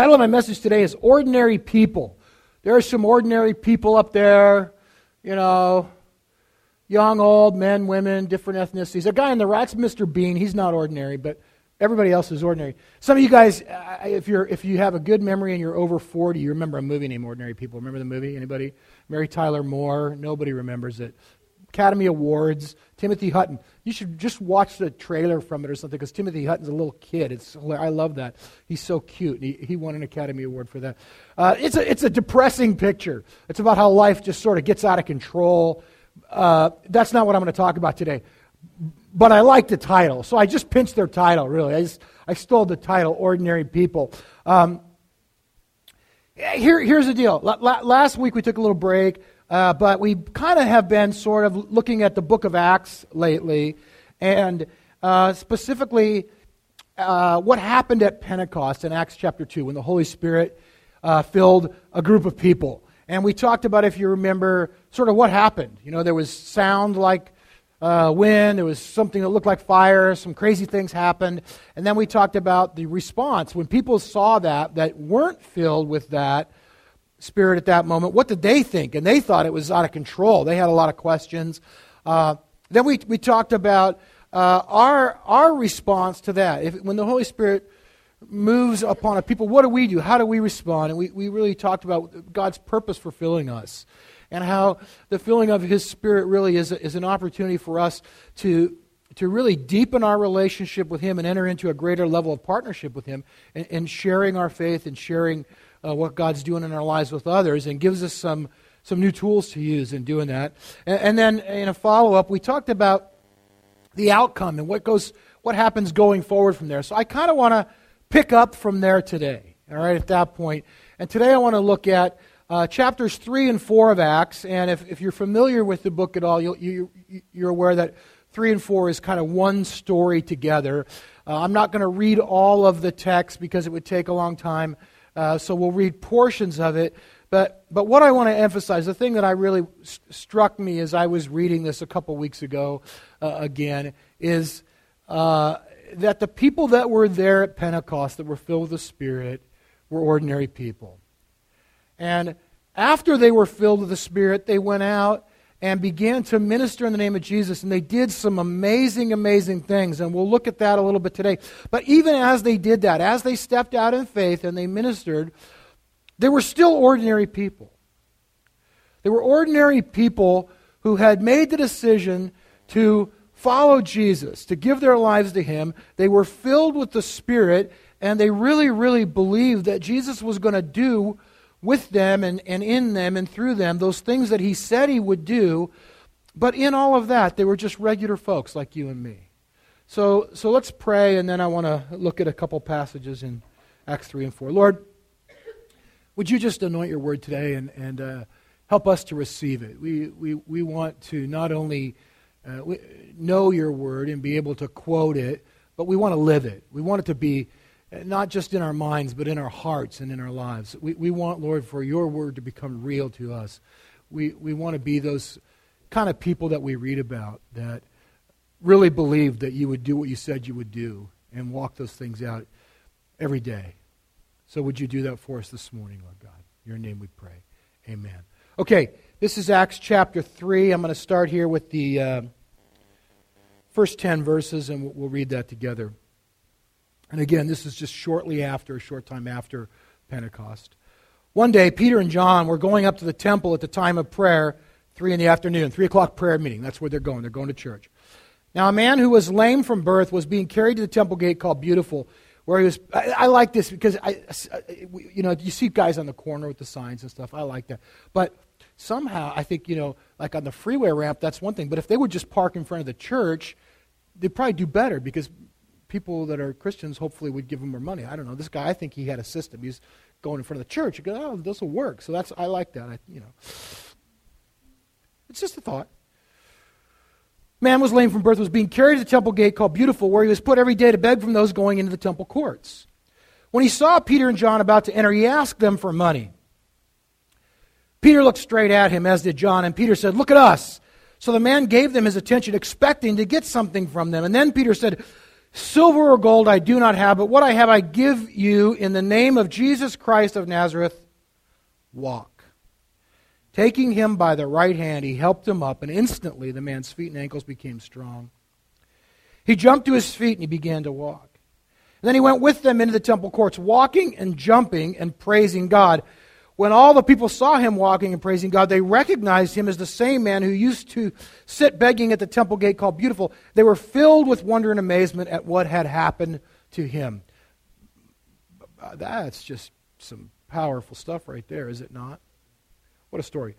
Title of my message today is Ordinary People. There are some ordinary people up there, you know, young, old, men, women, different ethnicities. A guy in the rat's Mr. Bean. He's not ordinary, but everybody else is ordinary. Some of you guys, if, you're, if you have a good memory and you're over 40, you remember a movie named Ordinary People. Remember the movie? Anybody? Mary Tyler Moore. Nobody remembers it. Academy Awards. Timothy Hutton. You should just watch the trailer from it or something because Timothy Hutton's a little kid. It's I love that. He's so cute. He, he won an Academy Award for that. Uh, it's, a, it's a depressing picture. It's about how life just sort of gets out of control. Uh, that's not what I'm going to talk about today. But I like the title, so I just pinched their title, really. I, just, I stole the title, Ordinary People. Um, here, here's the deal. last week we took a little break. Uh, but we kind of have been sort of looking at the book of Acts lately, and uh, specifically uh, what happened at Pentecost in Acts chapter 2 when the Holy Spirit uh, filled a group of people. And we talked about, if you remember, sort of what happened. You know, there was sound like uh, wind, there was something that looked like fire, some crazy things happened. And then we talked about the response. When people saw that, that weren't filled with that, Spirit at that moment. What did they think? And they thought it was out of control. They had a lot of questions. Uh, then we, we talked about uh, our, our response to that. If, when the Holy Spirit moves upon a people, what do we do? How do we respond? And we, we really talked about God's purpose for filling us and how the filling of His Spirit really is, a, is an opportunity for us to, to really deepen our relationship with Him and enter into a greater level of partnership with Him and, and sharing our faith and sharing uh, what God's doing in our lives with others and gives us some, some new tools to use in doing that. And, and then in a follow up, we talked about the outcome and what, goes, what happens going forward from there. So I kind of want to pick up from there today, all right, at that point. And today I want to look at uh, chapters 3 and 4 of Acts. And if, if you're familiar with the book at all, you, you, you're aware that 3 and 4 is kind of one story together. Uh, I'm not going to read all of the text because it would take a long time. Uh, so we'll read portions of it. But, but what I want to emphasize, the thing that I really st- struck me as I was reading this a couple weeks ago uh, again, is uh, that the people that were there at Pentecost that were filled with the Spirit were ordinary people. And after they were filled with the Spirit, they went out and began to minister in the name of Jesus. And they did some amazing, amazing things. And we'll look at that a little bit today. But even as they did that, as they stepped out in faith and they ministered, they were still ordinary people. They were ordinary people who had made the decision to follow Jesus, to give their lives to Him. They were filled with the Spirit, and they really, really believed that Jesus was going to do with them and, and in them and through them those things that he said he would do. But in all of that, they were just regular folks like you and me. So, so let's pray, and then I want to look at a couple passages in Acts 3 and 4. Lord, would you just anoint your word today and, and uh, help us to receive it? We, we, we want to not only uh, know your word and be able to quote it, but we want to live it. We want it to be not just in our minds, but in our hearts and in our lives. We, we want, Lord, for your word to become real to us. We, we want to be those kind of people that we read about that really believe that you would do what you said you would do and walk those things out every day. So would you do that for us this morning, Lord God? In your name we pray. Amen. Okay, this is Acts chapter 3. I'm going to start here with the uh, first 10 verses, and we'll read that together. And again, this is just shortly after, a short time after Pentecost. One day, Peter and John were going up to the temple at the time of prayer, 3 in the afternoon, 3 o'clock prayer meeting. That's where they're going. They're going to church. Now, a man who was lame from birth was being carried to the temple gate called Beautiful, where he was. I, I like this because, I, uh, you know, you see guys on the corner with the signs and stuff. I like that. But somehow, I think, you know, like on the freeway ramp, that's one thing. But if they would just park in front of the church, they'd probably do better because people that are Christians hopefully would give him more money. I don't know. This guy, I think he had a system. He's going in front of the church. You go, oh, this will work. So that's I like that. I, you know, it's just a thought. Man was lame from birth, was being carried to the temple gate called Beautiful, where he was put every day to beg from those going into the temple courts. When he saw Peter and John about to enter, he asked them for money. Peter looked straight at him, as did John, and Peter said, Look at us. So the man gave them his attention, expecting to get something from them. And then Peter said, Silver or gold I do not have, but what I have I give you in the name of Jesus Christ of Nazareth. Walk. Taking him by the right hand, he helped him up, and instantly the man's feet and ankles became strong. He jumped to his feet and he began to walk. And then he went with them into the temple courts, walking and jumping and praising God. When all the people saw him walking and praising God, they recognized him as the same man who used to sit begging at the temple gate called Beautiful. They were filled with wonder and amazement at what had happened to him. That's just some powerful stuff right there, is it not? What a story.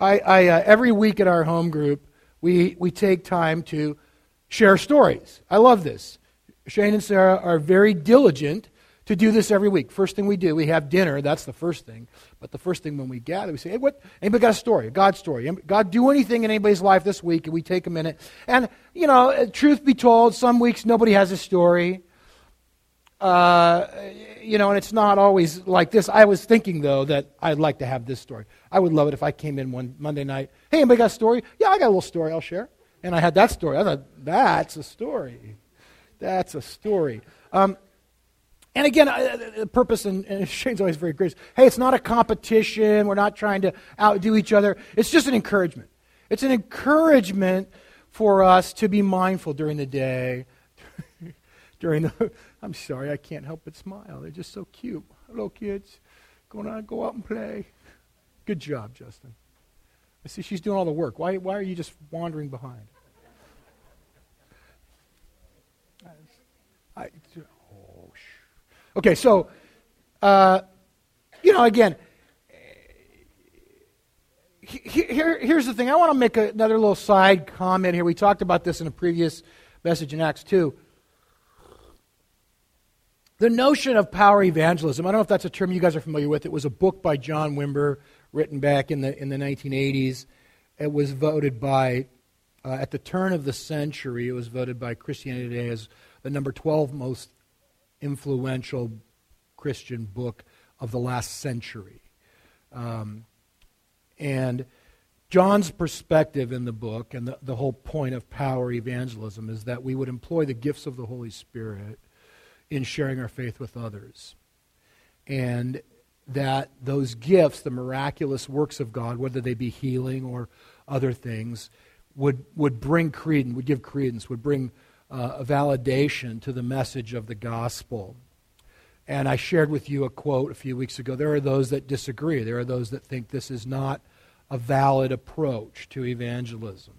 I, I uh, every week at our home group, we, we take time to share stories. I love this. Shane and Sarah are very diligent to do this every week. First thing we do, we have dinner. That's the first thing. But the first thing when we gather, we say, hey, what? Anybody got a story, a God story? God do anything in anybody's life this week? And we take a minute. And, you know, uh, truth be told, some weeks nobody has a story. Uh, you know, and it's not always like this. I was thinking, though, that I'd like to have this story. I would love it if I came in one Monday night. Hey, anybody got a story? Yeah, I got a little story I'll share. And I had that story. I thought, that's a story. That's a story. Um, and again, uh, the purpose, and, Shane's always very gracious. Hey, it's not a competition. We're not trying to outdo each other. It's just an encouragement. It's an encouragement for us to be mindful during the day. during the, I'm sorry, I can't help but smile. They're just so cute. Hello, kids. Going on, go out and play. Good job, Justin. I see she's doing all the work. Why, why are you just wandering behind? I, Okay, so, uh, you know, again, here, here's the thing. I want to make another little side comment here. We talked about this in a previous message in Acts 2. The notion of power evangelism, I don't know if that's a term you guys are familiar with. It was a book by John Wimber written back in the, in the 1980s. It was voted by, uh, at the turn of the century, it was voted by Christianity Today as the number 12 most influential Christian book of the last century. Um, and John's perspective in the book and the, the whole point of power evangelism is that we would employ the gifts of the Holy Spirit in sharing our faith with others. And that those gifts, the miraculous works of God, whether they be healing or other things, would, would bring credence, would give credence, would bring uh, a validation to the message of the gospel. And I shared with you a quote a few weeks ago. There are those that disagree. There are those that think this is not a valid approach to evangelism.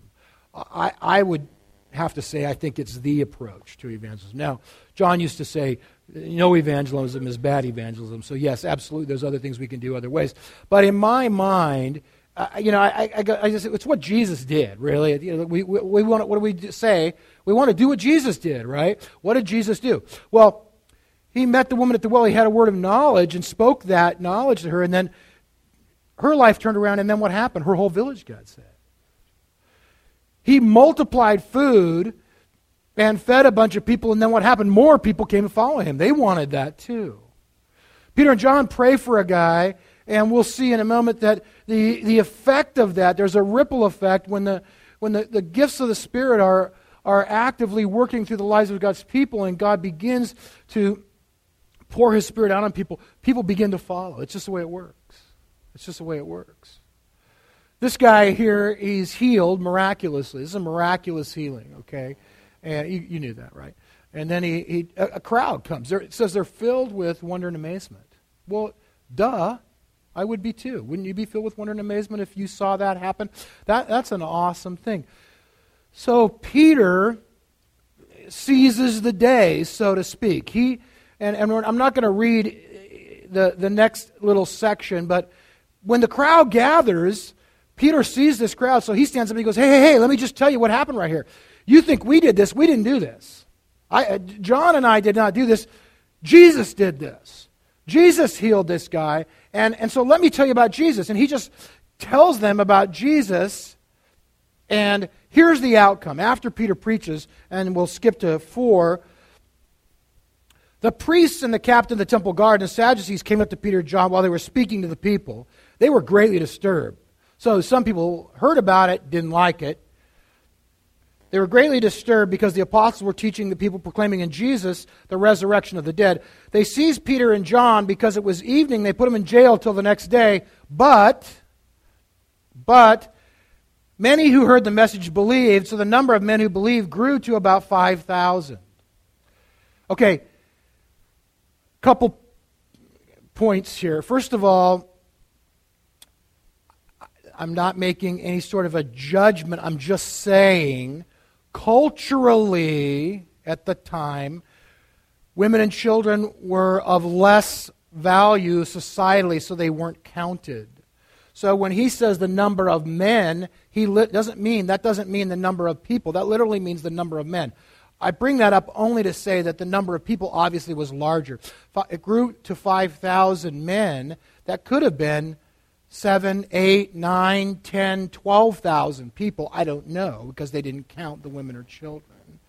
I, I would have to say I think it's the approach to evangelism. Now, John used to say, no evangelism is bad evangelism. So, yes, absolutely, there's other things we can do other ways. But in my mind, you know, I, I, I, just, it's what Jesus did, really. You know, we, we, we want, what do we say? We want to do what Jesus did, right? What did Jesus do? Well, he met the woman at the well. He had a word of knowledge and spoke that knowledge to her, and then her life turned around, and then what happened? Her whole village got saved. He multiplied food and fed a bunch of people, and then what happened? More people came to follow him. They wanted that too. Peter and John pray for a guy, and we'll see in a moment that the, the effect of that, there's a ripple effect when the, when the, the gifts of the Spirit are, are actively working through the lives of God's people and God begins to pour His Spirit out on people, people begin to follow. It's just the way it works. It's just the way it works. This guy here, he's healed miraculously. This is a miraculous healing, okay? And you, you knew that, right? And then he, he a, a crowd comes. There, it says they're filled with wonder and amazement. Well, duh. I would be too. Wouldn't you be filled with wonder and amazement if you saw that happen? That, that's an awesome thing. So Peter seizes the day, so to speak. He and, and I'm not going to read uh, the, the next little section, but when the crowd gathers, Peter sees this crowd, so he stands up and he goes, Hey, hey, hey, let me just tell you what happened right here. You think we did this? We didn't do this. I, uh, John and I did not do this. Jesus did this. Jesus healed this guy. And, and so let me tell you about Jesus. And he just tells them about Jesus. And here's the outcome. After Peter preaches, and we'll skip to 4, the priests and the captain of the temple guard and the Sadducees came up to Peter and John while they were speaking to the people. They were greatly disturbed. So some people heard about it, didn't like it. They were greatly disturbed because the apostles were teaching the people proclaiming in Jesus the resurrection of the dead. They seized Peter and John because it was evening. They put them in jail till the next day. But, but, many who heard the message believed, so the number of men who believed grew to about 5,000. Okay, couple points here. First of all, I'm not making any sort of a judgment. I'm just saying, culturally, at the time, women and children were of less value societally, so they weren't counted. So when he says the number of men, he li- doesn't mean that doesn't mean the number of people. That literally means the number of men. I bring that up only to say that the number of people obviously was larger. It grew to 5,000 men. That could have been seven, eight, nine, ten, twelve thousand people. I don't know because they didn't count the women or children.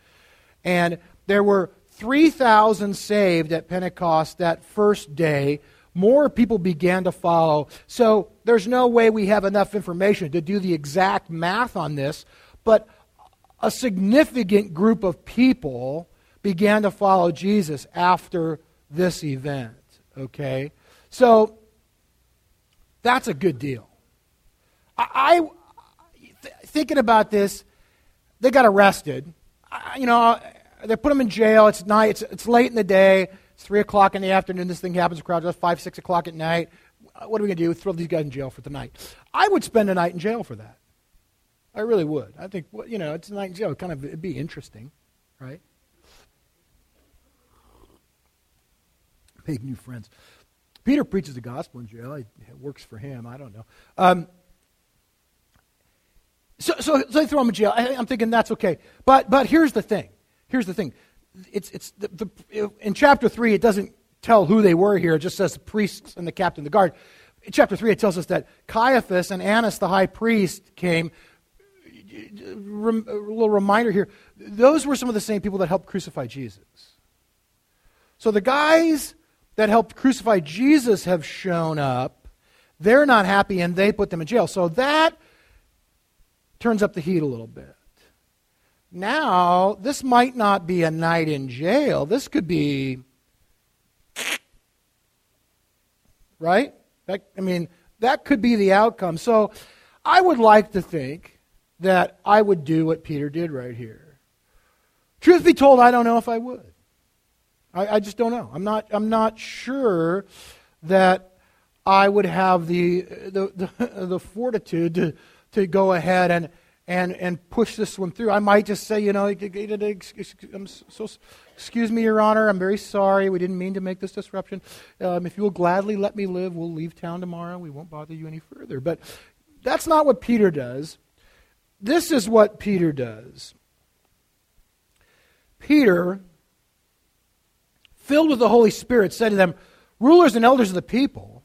And there were 3,000 saved at Pentecost that first day. More people began to follow. So there's no way we have enough information to do the exact math on this, but a significant group of people began to follow Jesus after this event. Okay? So that's a good deal. I, I th- thinking about this, they got arrested. I, you know, they put them in jail. It's night. It's, it's late in the day. It's three o'clock in the afternoon. This thing happens. The crowd just five, six o'clock at night. Uh, what are we to do? Throw these guys in jail for the night. I would spend a night in jail for that. I really would. I think, you know, it's a night in jail. Kind of, it'd be interesting, right? Make new friends. Peter preaches the gospel in jail. It works for him. I don't know. Um, so, so, so they throw him in jail. I, am thinking that's okay. But, but here's the thing. Here's the thing. It's, it's the, the, in chapter 3, it doesn't tell who they were here. It just says the priests and the captain of the guard. In chapter 3, it tells us that Caiaphas and Annas, the high priest, came. A little reminder here. Those were some of the same people that helped crucify Jesus. So the guys that helped crucify Jesus have shown up. They're not happy and they put them in jail. So that turns up the heat a little bit. Now, this might not be a night in jail. This could be. Right? That, I mean, that could be the outcome. So I would like to think that I would do what Peter did right here. Truth be told, I don't know if I would. I, I just don't know. I'm not, I'm not sure that I would have the, the, the, the fortitude to, to go ahead and, and, and push this one through. I might just say, you know, so, excuse me, Your Honor, I'm very sorry. We didn't mean to make this disruption. Um, if you will gladly let me live, we'll leave town tomorrow. We won't bother you any further. But that's not what Peter does. This is what Peter does. Peter filled with the Holy Spirit, said to them, Rulers and elders of the people.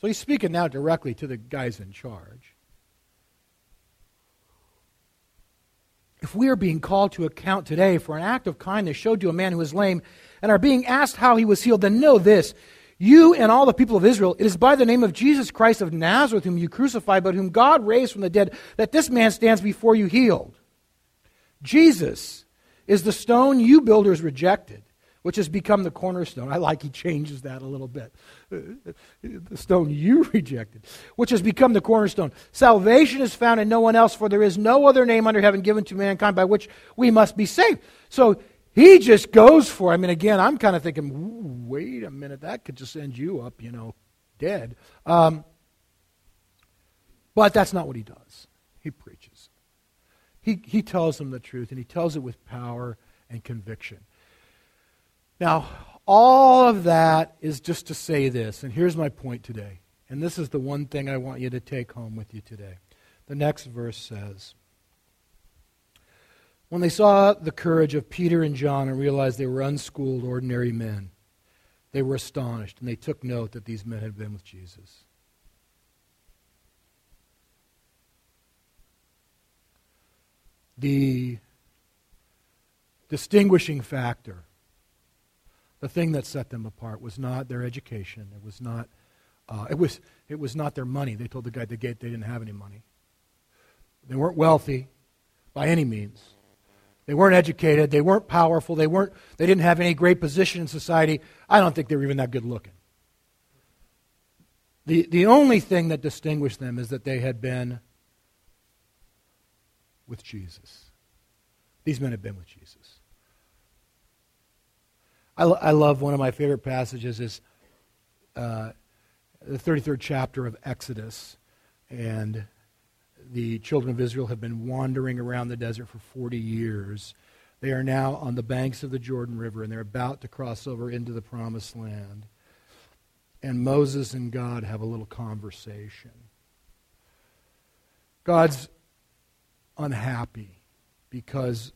So he's speaking now directly to the guys in charge. If we are being called to account today for an act of kindness showed to a man who is lame and are being asked how he was healed, then know this. You and all the people of Israel, it is by the name of Jesus Christ of Nazareth, whom you crucified, but whom God raised from the dead, that this man stands before you healed. Jesus is the stone you builders rejected which has become the cornerstone. I like he changes that a little bit. The stone you rejected, which has become the cornerstone. Salvation is found in no one else, for there is no other name under heaven given to mankind by which we must be saved. So he just goes for. I mean, again, I'm kind of thinking, wait a minute, that could just end you up, you know, dead. Um, but that's not what he does. He preaches. He, he tells them the truth, and he tells it with power and conviction. Now, all of that is just to say this, and here's my point today. And this is the one thing I want you to take home with you today. The next verse says When they saw the courage of Peter and John and realized they were unschooled, ordinary men, they were astonished, and they took note that these men had been with Jesus. The distinguishing factor the thing that set them apart was not their education. It was not, uh, it was, it was not their money. They told the guy at the gate they didn't have any money. They weren't wealthy. by any means. They weren't educated, they weren't powerful, they weren't they didn't have any great position in society. I don't think they were even that good looking. The, the only thing that distinguished them is that they had been with Jesus. These men had been with Jesus. I, I love one of my favorite passages is uh, the 33rd chapter of Exodus. And the children of Israel have been wandering around the desert for 40 years. They are now on the banks of the Jordan River, and they're about to cross over into the promised land. And Moses and God have a little conversation. God's unhappy because,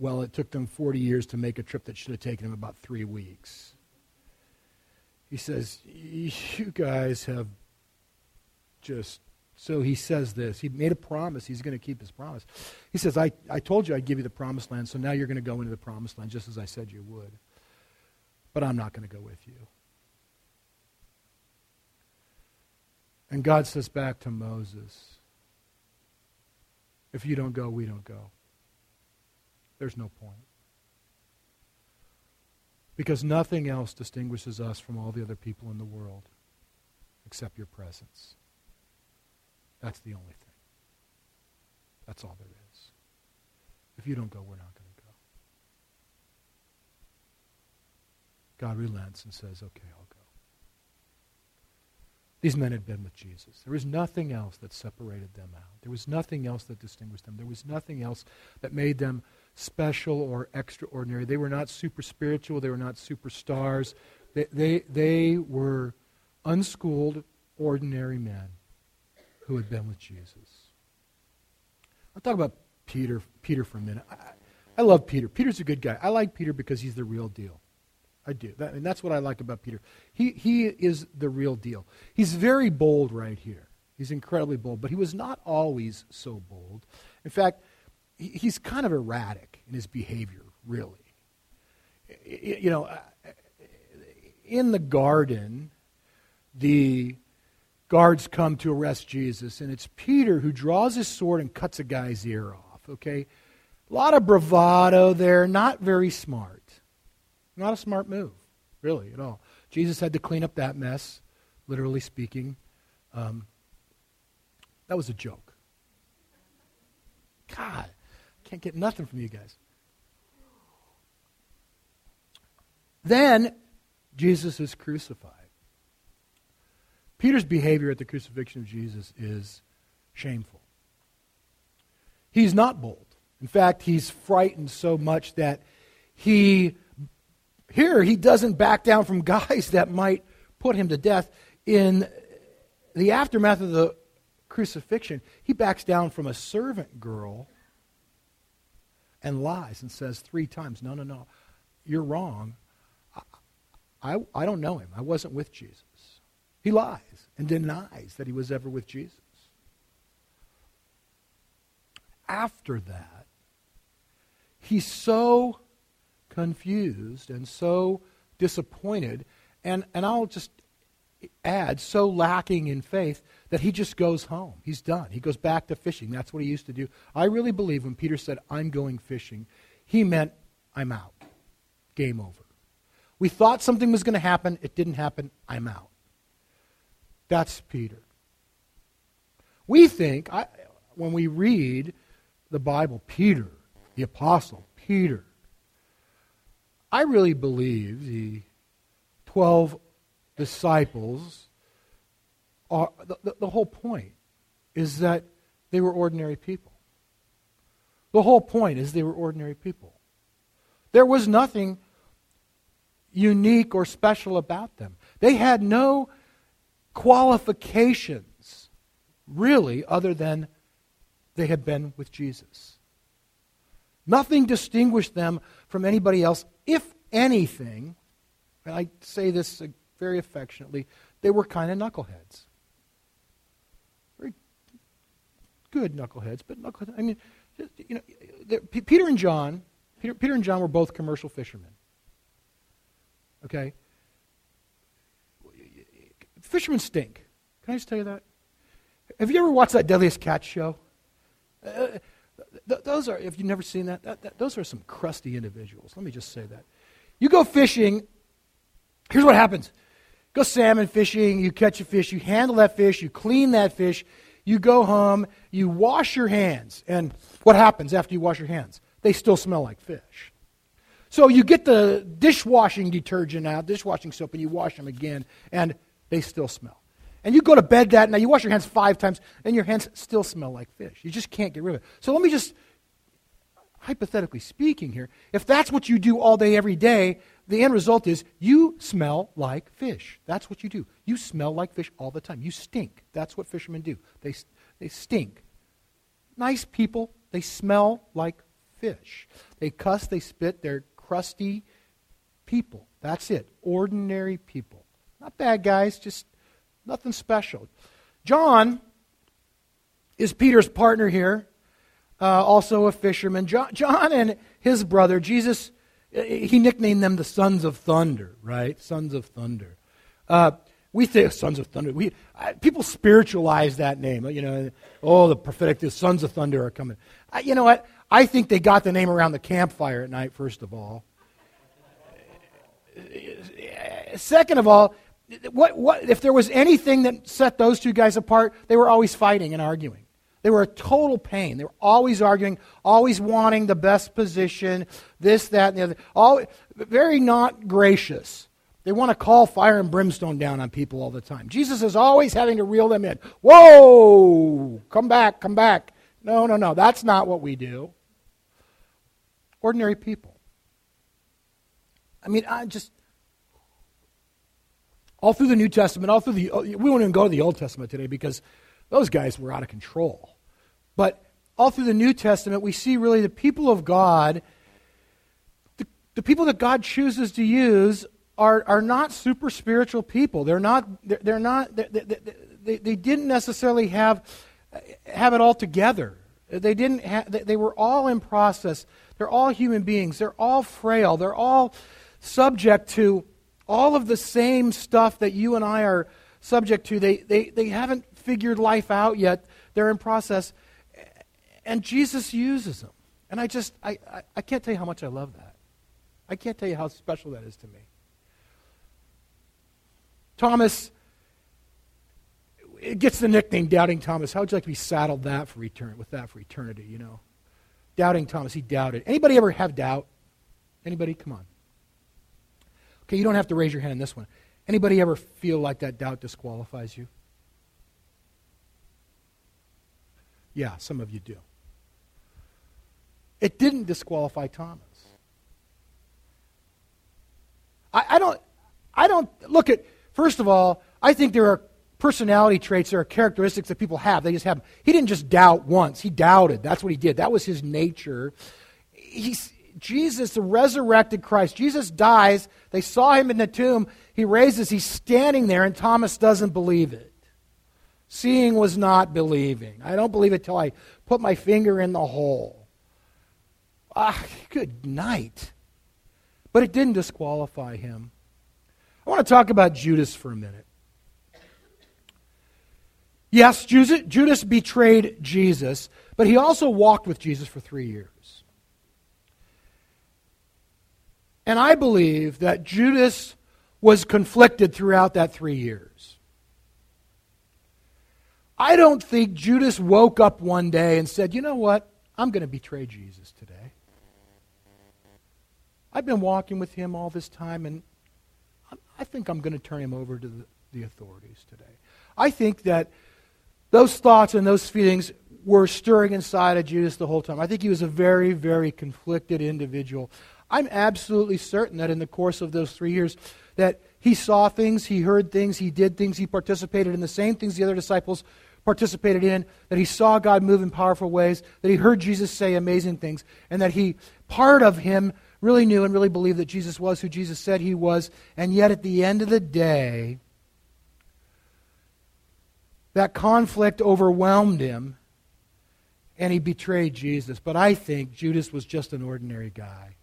well, it took them 40 years to make a trip that should have taken them about three weeks. He says, You guys have just. So he says this. He made a promise. He's going to keep his promise. He says, I, I told you I'd give you the promised land, so now you're going to go into the promised land just as I said you would. But I'm not going to go with you. And God says back to Moses, if you don't go, we don't go. There's no point. Because nothing else distinguishes us from all the other people in the world except your presence. That's the only thing. That's all there is. If you don't go, we're not going to go. God relents and says, okay, I'll go. These men had been with Jesus. There was nothing else that separated them out. There was nothing else that distinguished them. There was nothing else that made them special or extraordinary. They were not super spiritual. They were not superstars. They, they, they were unschooled, ordinary men who had been with Jesus. I'll talk about Peter, Peter for a minute. I, I love Peter. Peter's a good guy. I like Peter because he's the real deal. I do. That, and that's what I like about Peter. He, he is the real deal. He's very bold right here. He's incredibly bold, but he was not always so bold. In fact, he's kind of erratic in his behavior, really. You know, uh, in the garden, the guards come to arrest Jesus, and it's Peter who draws his sword and cuts a guy's ear off, okay? A lot of bravado there, not very smart. Not a smart move, really, at all. Jesus had to clean up that mess, literally speaking. Um, that was a joke. God, can't get nothing from you guys. Then Jesus is crucified. Peter's behavior at the crucifixion of Jesus is shameful. He's not bold. In fact, he's frightened so much that he here, he doesn't back down from guys that might put him to death. In the aftermath of the crucifixion, he backs down from a servant girl and lies and says three times, No, no, no, you're wrong. I, I, I don't know him. I wasn't with Jesus. He lies and denies that he was ever with Jesus. After that, he's so confused and so disappointed, and, and I'll just add, so lacking in faith that he just goes home. He's done. He goes back to fishing. That's what he used to do. I really believe when Peter said, I'm going fishing, he meant, I'm out. Game over. We thought something was going to happen. It didn't happen. I'm out. That's Peter. We think, I, when we read the Bible, Peter, the apostle, Peter, I really believe the 12 disciples are the, the, the, whole point is that they were ordinary people. The whole point is they were ordinary people. There was nothing unique or special about them. They had no qualifications, really, other than they had been with Jesus. Nothing distinguished them from anybody else if anything, and I say this very affectionately, they were kind of knuckleheads. Very good knuckleheads, but knuckleheads. I mean, you know, Peter and John, Peter, Peter and John were both commercial fishermen. Okay? Fishermen stink. Can I just tell you that? Have you ever watched that Deadliest Catch show? Uh, th- those are, if you've never seen that, that, that, those are some crusty individuals. Let me just say that. You go fishing, here's what happens go salmon fishing, you catch a fish, you handle that fish, you clean that fish, you go home, you wash your hands. And what happens after you wash your hands? They still smell like fish. So you get the dishwashing detergent out, dishwashing soap, and you wash them again, and they still smell. And you go to bed that night, you wash your hands five times, and your hands still smell like fish. You just can't get rid of it. So let me just, hypothetically speaking here, if that's what you do all day, every day, the end result is you smell like fish. That's what you do. You smell like fish all the time. You stink. That's what fishermen do. They, they stink. Nice people, they smell like fish. They cuss, they spit, they're crusty people. That's it. Ordinary people. Not bad guys, just nothing special. John is Peter's partner here, uh, also a fisherman. John, John and his brother, Jesus, he nicknamed them the sons of thunder, right? Sons of thunder. Uh, we say sons of thunder. We, uh, people spiritualize that name. You know, oh, the prophetic, the sons of thunder are coming. you know what? I think they got the name around the campfire at night, first of all. Second of all, what, what, if there was anything that set those two guys apart, they were always fighting and arguing. They were a total pain. They were always arguing, always wanting the best position, this, that, and the other. All, very not gracious. They want to call fire and brimstone down on people all the time. Jesus is always having to reel them in. Whoa! Come back, come back. No, no, no. That's not what we do. Ordinary people. I mean, I just. All through the New Testament, all through the. We won't even go to the Old Testament today because those guys were out of control. But all through the New Testament, we see really the people of God, the, the people that God chooses to use are, are not super spiritual people. They're not, they're, they're not, they, they, they, didn't necessarily have, have it all together. They didn't have, they were all in process. They're all human beings. They're all frail. They're all subject to all of the same stuff that you and I are subject to. They, they, they haven't figured life out yet. They're in process. And Jesus uses them. And I just, I, I, I can't tell you how much I love that. I can't tell you how special that is to me. Thomas it gets the nickname Doubting Thomas. How would you like to be saddled that for eternity, with that for eternity, you know? Doubting Thomas, he doubted. Anybody ever have doubt? Anybody? Come on. Okay, you don't have to raise your hand in this one. Anybody ever feel like that doubt disqualifies you? Yeah, some of you do. It didn't disqualify Thomas. I, I don't I don't look at First of all, I think there are personality traits, there are characteristics that people have. They just have. He didn't just doubt once, he doubted. That's what he did. That was his nature. He's, Jesus, the resurrected Christ, Jesus dies. They saw him in the tomb. He raises, he's standing there, and Thomas doesn't believe it. Seeing was not believing. I don't believe it till I put my finger in the hole. Ah, good night. But it didn't disqualify him. I want to talk about Judas for a minute. Yes, Judas betrayed Jesus, but he also walked with Jesus for three years. And I believe that Judas was conflicted throughout that three years. I don't think Judas woke up one day and said, you know what? I'm going to betray Jesus today. I've been walking with him all this time, and I think I'm going to turn him over to the, the authorities today. I think that those thoughts and those feelings were stirring inside of Judas the whole time. I think he was a very, very conflicted individual. I'm absolutely certain that in the course of those three years, that he saw things, he heard things, he did things, he participated in the same things the other disciples participated in, that he saw God move in powerful ways, that he heard Jesus say amazing things, and that he, part of him, really knew and really believed that Jesus was who Jesus said he was, and yet at the end of the day, that conflict overwhelmed him and he betrayed Jesus. But I think Judas was just an ordinary guy.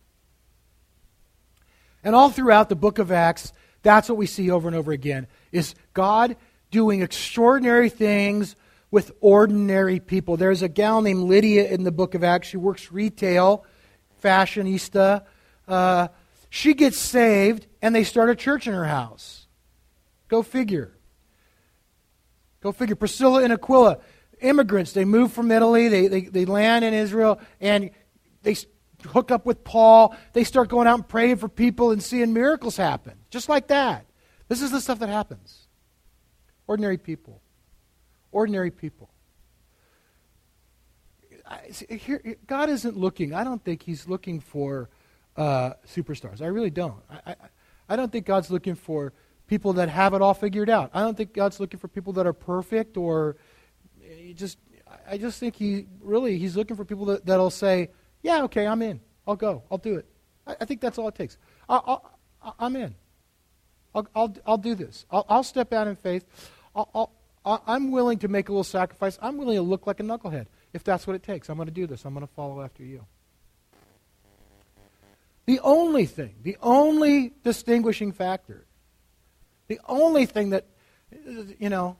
And all throughout the book of Acts, that's what we see over and over again is God doing extraordinary things with ordinary people. There's a gal named Lydia in the book of Acts. She works retail, fashionista. Uh, she gets saved, and they start a church in her house. Go figure. Go figure. Priscilla and Aquila, immigrants, they move from Italy, they, they, they land in Israel, and they hook up with Paul. They start going out and praying for people and seeing miracles happen. Just like that. This is the stuff that happens. Ordinary people. Ordinary people. Here, God isn't looking, I don't think He's looking for uh, superstars. I really don't. I, I, I don't think God's looking for people that have it all figured out. I don't think God's looking for people that are perfect or just. I just think He really He's looking for people that, that'll say, "Yeah, okay, I'm in. I'll go. I'll do it." I, I think that's all it takes. I, am in. I'll, I'll, I'll do this. I'll, I'll step out in faith. I'll, I'll, I'm willing to make a little sacrifice. I'm willing to look like a knucklehead if that's what it takes. I'm going to do this. I'm going to follow after you. The only thing, the only distinguishing factor, the only thing that, you know,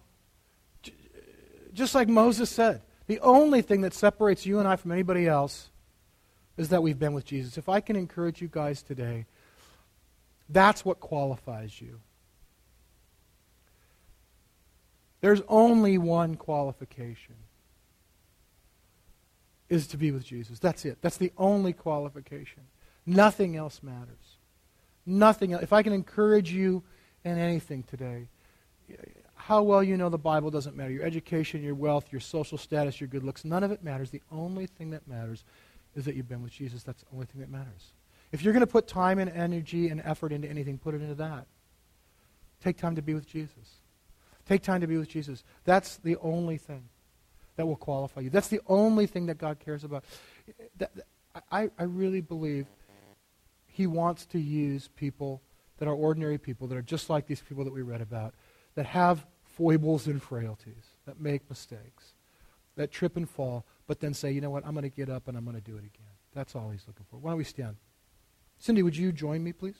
just like Moses said, the only thing that separates you and I from anybody else is that we've been with Jesus. If I can encourage you guys today, that's what qualifies you. There's only one qualification is to be with Jesus. That's it. That's the only qualification. Nothing else matters. Nothing else. If I can encourage you in anything today, how well you know the Bible doesn't matter. Your education, your wealth, your social status, your good looks, none of it matters. The only thing that matters is that you've been with Jesus. That's the only thing that matters. If you're going to put time and energy and effort into anything, put it into that. Take time to be with Jesus. Take time to be with Jesus. That's the only thing that will qualify you. That's the only thing that God cares about. That, I, I really believe He wants to use people that are ordinary people, that are just like these people that we read about, that have foibles and frailties, that make mistakes, that trip and fall, but then say, you know what, I'm going to get up and I'm going to do it again. That's all He's looking for. Why don't we stand? Cindy, would you join me, please?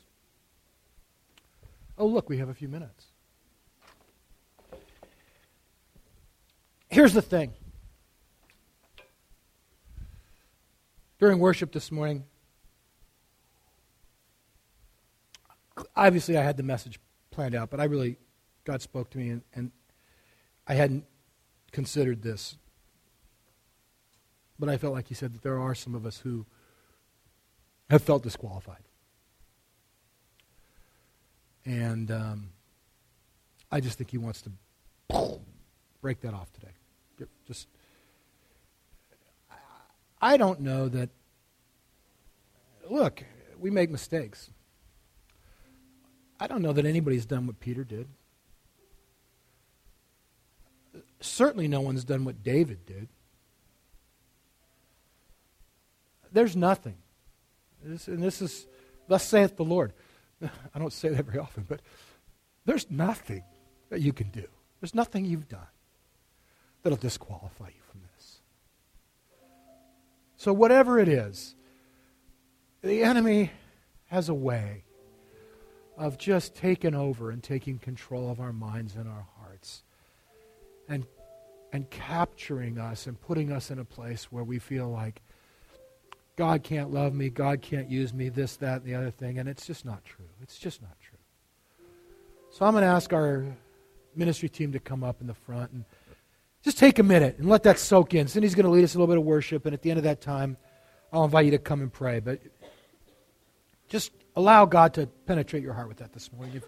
Oh, look, we have a few minutes. Here's the thing. During worship this morning, obviously I had the message planned out, but I really, God spoke to me, and, and I hadn't considered this. But I felt like He said that there are some of us who have felt disqualified. And um, I just think He wants to break that off today. Just, I don't know that. Look, we make mistakes. I don't know that anybody's done what Peter did. Certainly, no one's done what David did. There's nothing. This, and this is, thus saith the Lord. I don't say that very often, but there's nothing that you can do. There's nothing you've done that'll disqualify you from this. So, whatever it is, the enemy has a way of just taking over and taking control of our minds and our hearts and, and capturing us and putting us in a place where we feel like God can't love me, God can't use me, this, that, and the other thing. And it's just not true. It's just not true. So I'm going to ask our ministry team to come up in the front and just take a minute and let that soak in. Cindy's going to lead us a little bit of worship, and at the end of that time, I'll invite you to come and pray. But just allow God to penetrate your heart with that this morning. If,